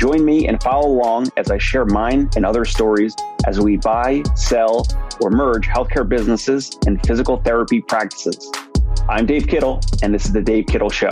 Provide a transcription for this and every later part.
Join me and follow along as I share mine and other stories as we buy, sell, or merge healthcare businesses and physical therapy practices. I'm Dave Kittle, and this is The Dave Kittle Show.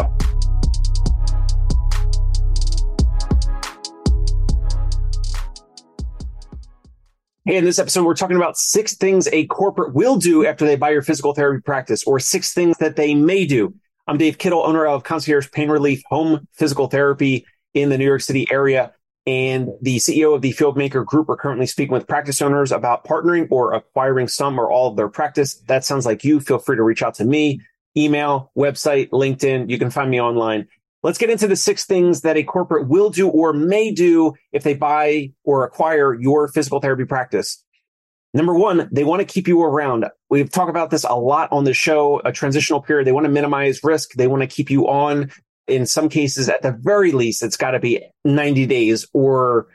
Hey, in this episode, we're talking about six things a corporate will do after they buy your physical therapy practice, or six things that they may do. I'm Dave Kittle, owner of Concierge Pain Relief Home Physical Therapy in the New York City area and the CEO of the Fieldmaker Group are currently speaking with practice owners about partnering or acquiring some or all of their practice. That sounds like you. Feel free to reach out to me, email, website, LinkedIn. You can find me online. Let's get into the six things that a corporate will do or may do if they buy or acquire your physical therapy practice. Number one, they want to keep you around. We've talked about this a lot on the show, a transitional period. They want to minimize risk. They want to keep you on in some cases, at the very least, it's got to be 90 days or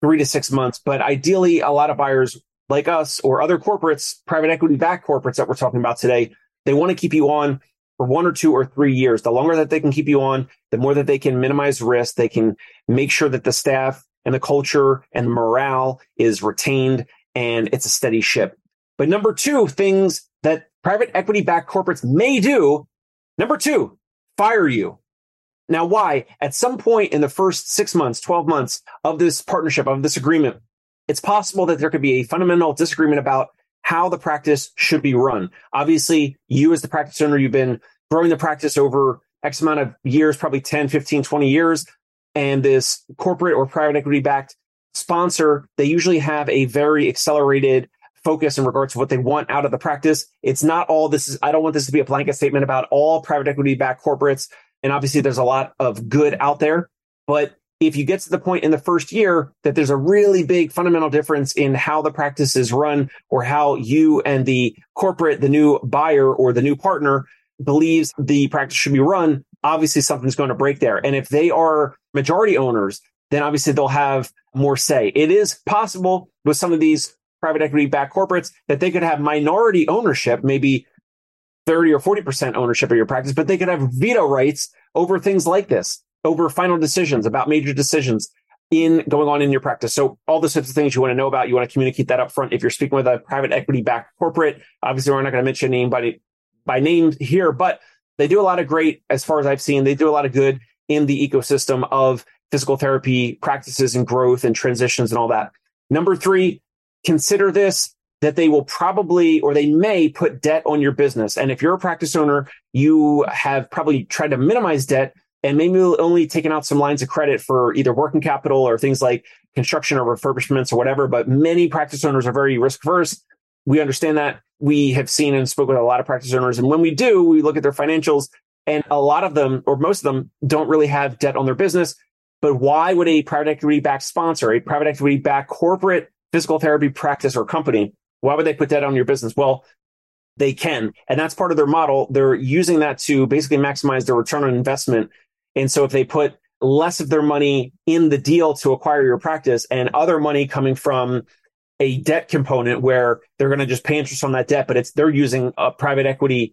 three to six months. But ideally, a lot of buyers like us or other corporates, private equity backed corporates that we're talking about today, they want to keep you on for one or two or three years. The longer that they can keep you on, the more that they can minimize risk. They can make sure that the staff and the culture and the morale is retained and it's a steady ship. But number two, things that private equity backed corporates may do. Number two, fire you. Now, why? At some point in the first six months, 12 months of this partnership, of this agreement, it's possible that there could be a fundamental disagreement about how the practice should be run. Obviously, you as the practice owner, you've been growing the practice over X amount of years, probably 10, 15, 20 years. And this corporate or private equity backed sponsor, they usually have a very accelerated focus in regards to what they want out of the practice. It's not all this is, I don't want this to be a blanket statement about all private equity backed corporates and obviously there's a lot of good out there. But if you get to the point in the first year that there's a really big fundamental difference in how the practice is run or how you and the corporate, the new buyer or the new partner believes the practice should be run, obviously something's going to break there. And if they are majority owners, then obviously they'll have more say. It is possible with some of these private equity backed corporates that they could have minority ownership, maybe 30 or 40% ownership of your practice, but they could have veto rights over things like this, over final decisions about major decisions in going on in your practice. So all the sorts of things you want to know about, you want to communicate that up front. If you're speaking with a private equity backed corporate, obviously we're not going to mention anybody by name here, but they do a lot of great, as far as I've seen, they do a lot of good in the ecosystem of physical therapy practices and growth and transitions and all that. Number three, consider this that they will probably or they may put debt on your business. And if you're a practice owner, you have probably tried to minimize debt and maybe only taken out some lines of credit for either working capital or things like construction or refurbishments or whatever. But many practice owners are very risk averse. We understand that. We have seen and spoke with a lot of practice owners. And when we do, we look at their financials and a lot of them, or most of them, don't really have debt on their business. But why would a private equity backed sponsor, a private equity backed corporate physical therapy practice or company why would they put that on your business? Well, they can. And that's part of their model. They're using that to basically maximize their return on investment. And so if they put less of their money in the deal to acquire your practice and other money coming from a debt component where they're going to just pay interest on that debt, but it's they're using a private equity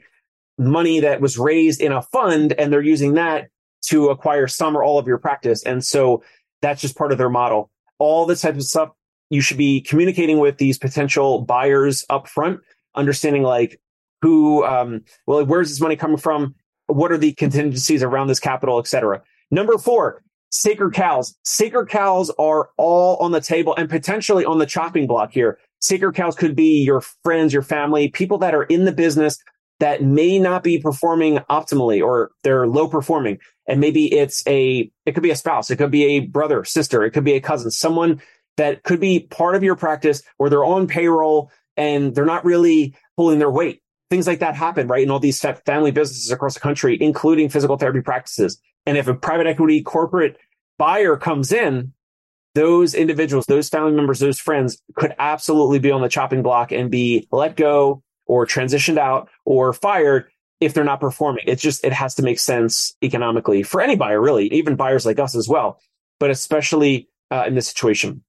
money that was raised in a fund and they're using that to acquire some or all of your practice. And so that's just part of their model. All this type of stuff you should be communicating with these potential buyers up front, understanding like who, um, well, where's this money coming from? What are the contingencies around this capital, et cetera. Number four, sacred cows. Sacred cows are all on the table and potentially on the chopping block here. Sacred cows could be your friends, your family, people that are in the business that may not be performing optimally or they're low performing. And maybe it's a, it could be a spouse. It could be a brother, sister. It could be a cousin, someone that could be part of your practice where they're on payroll and they're not really pulling their weight. Things like that happen, right? In all these family businesses across the country, including physical therapy practices. And if a private equity corporate buyer comes in, those individuals, those family members, those friends could absolutely be on the chopping block and be let go or transitioned out or fired if they're not performing. It's just, it has to make sense economically for any buyer, really, even buyers like us as well, but especially uh, in this situation.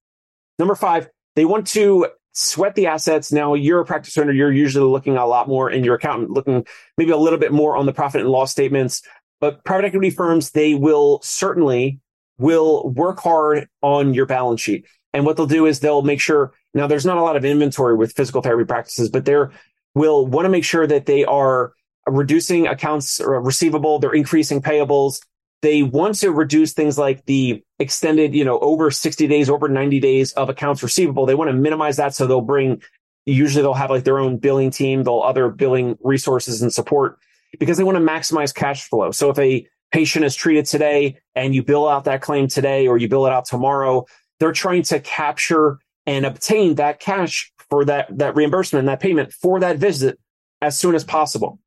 Number five, they want to sweat the assets. Now you're a practice owner. You're usually looking a lot more in your accountant, looking maybe a little bit more on the profit and loss statements. But private equity firms, they will certainly will work hard on your balance sheet. And what they'll do is they'll make sure now there's not a lot of inventory with physical therapy practices, but they're will want to make sure that they are reducing accounts uh, receivable, they're increasing payables. They want to reduce things like the extended, you know, over 60 days, over 90 days of accounts receivable. They want to minimize that. So they'll bring, usually they'll have like their own billing team, they'll other billing resources and support because they want to maximize cash flow. So if a patient is treated today and you bill out that claim today or you bill it out tomorrow, they're trying to capture and obtain that cash for that, that reimbursement that payment for that visit as soon as possible.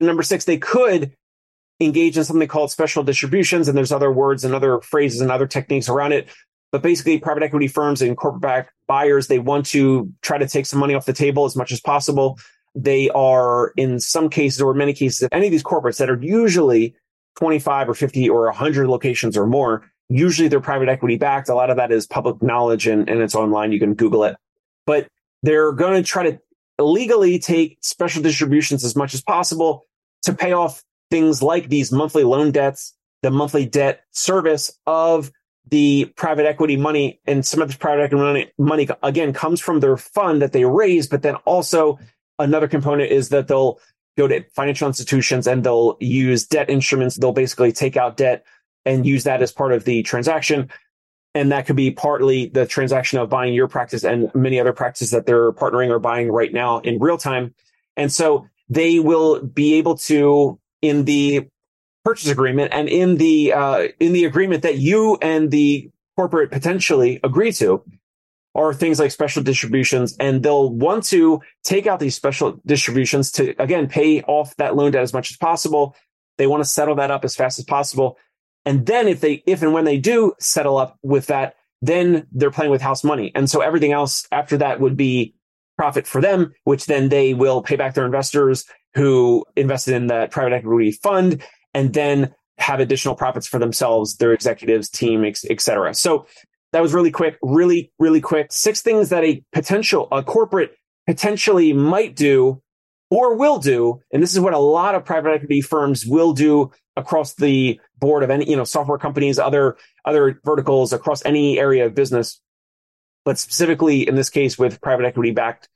Number six, they could engage in something called special distributions. And there's other words and other phrases and other techniques around it. But basically, private equity firms and corporate back buyers, they want to try to take some money off the table as much as possible. They are, in some cases or many cases, any of these corporates that are usually 25 or 50 or 100 locations or more, usually they're private equity backed. A lot of that is public knowledge and, and it's online. You can Google it. But they're going to try to legally take special distributions as much as possible to pay off things like these monthly loan debts, the monthly debt service of the private equity money and some of this private equity money, money again comes from their fund that they raise, but then also another component is that they'll go to financial institutions and they'll use debt instruments. They'll basically take out debt and use that as part of the transaction. And that could be partly the transaction of buying your practice and many other practices that they're partnering or buying right now in real time. And so they will be able to in the purchase agreement and in the uh, in the agreement that you and the corporate potentially agree to are things like special distributions. And they'll want to take out these special distributions to again pay off that loan debt as much as possible. They want to settle that up as fast as possible. And then if they if and when they do settle up with that then they're playing with house money. And so everything else after that would be profit for them which then they will pay back their investors who invested in that private equity fund and then have additional profits for themselves, their executives, team, et cetera. So that was really quick, really, really quick. Six things that a potential, a corporate potentially might do or will do. And this is what a lot of private equity firms will do across the board of any, you know, software companies, other, other verticals across any area of business. But specifically in this case with private equity backed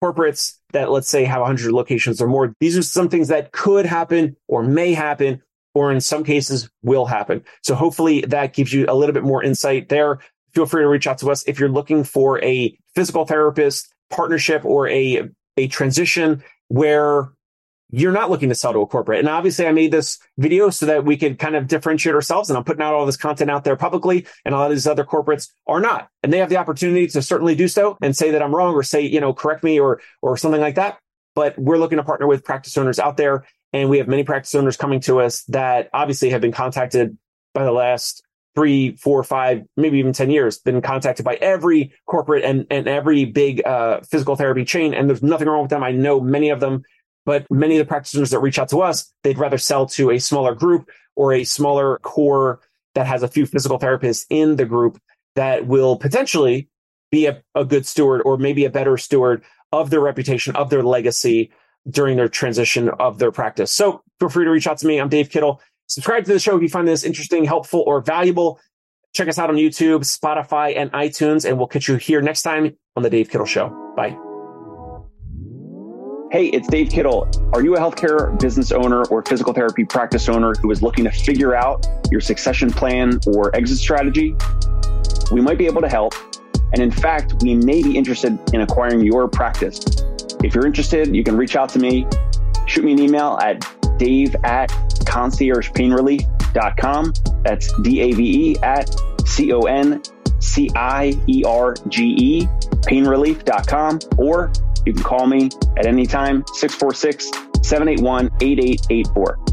corporates that let's say have 100 locations or more. These are some things that could happen or may happen or in some cases will happen. So hopefully that gives you a little bit more insight there. Feel free to reach out to us if you're looking for a physical therapist partnership or a, a transition where you're not looking to sell to a corporate. And obviously I made this video so that we could kind of differentiate ourselves and I'm putting out all this content out there publicly and a lot of these other corporates are not. And they have the opportunity to certainly do so and say that I'm wrong or say, you know, correct me or, or something like that. But we're looking to partner with practice owners out there. And we have many practice owners coming to us that obviously have been contacted by the last three, four, five, maybe even 10 years, been contacted by every corporate and, and every big uh, physical therapy chain. And there's nothing wrong with them. I know many of them but many of the practitioners that reach out to us, they'd rather sell to a smaller group or a smaller core that has a few physical therapists in the group that will potentially be a, a good steward or maybe a better steward of their reputation, of their legacy during their transition of their practice. So feel free to reach out to me. I'm Dave Kittle. Subscribe to the show if you find this interesting, helpful, or valuable. Check us out on YouTube, Spotify, and iTunes, and we'll catch you here next time on the Dave Kittle Show. Bye. Hey, it's Dave Kittle. Are you a healthcare business owner or physical therapy practice owner who is looking to figure out your succession plan or exit strategy? We might be able to help. And in fact, we may be interested in acquiring your practice. If you're interested, you can reach out to me. Shoot me an email at dave at conciergepainrelief.com. That's D A V E at C O N C I E R G E painrelief.com or you can call me at any time, 646 781 8884.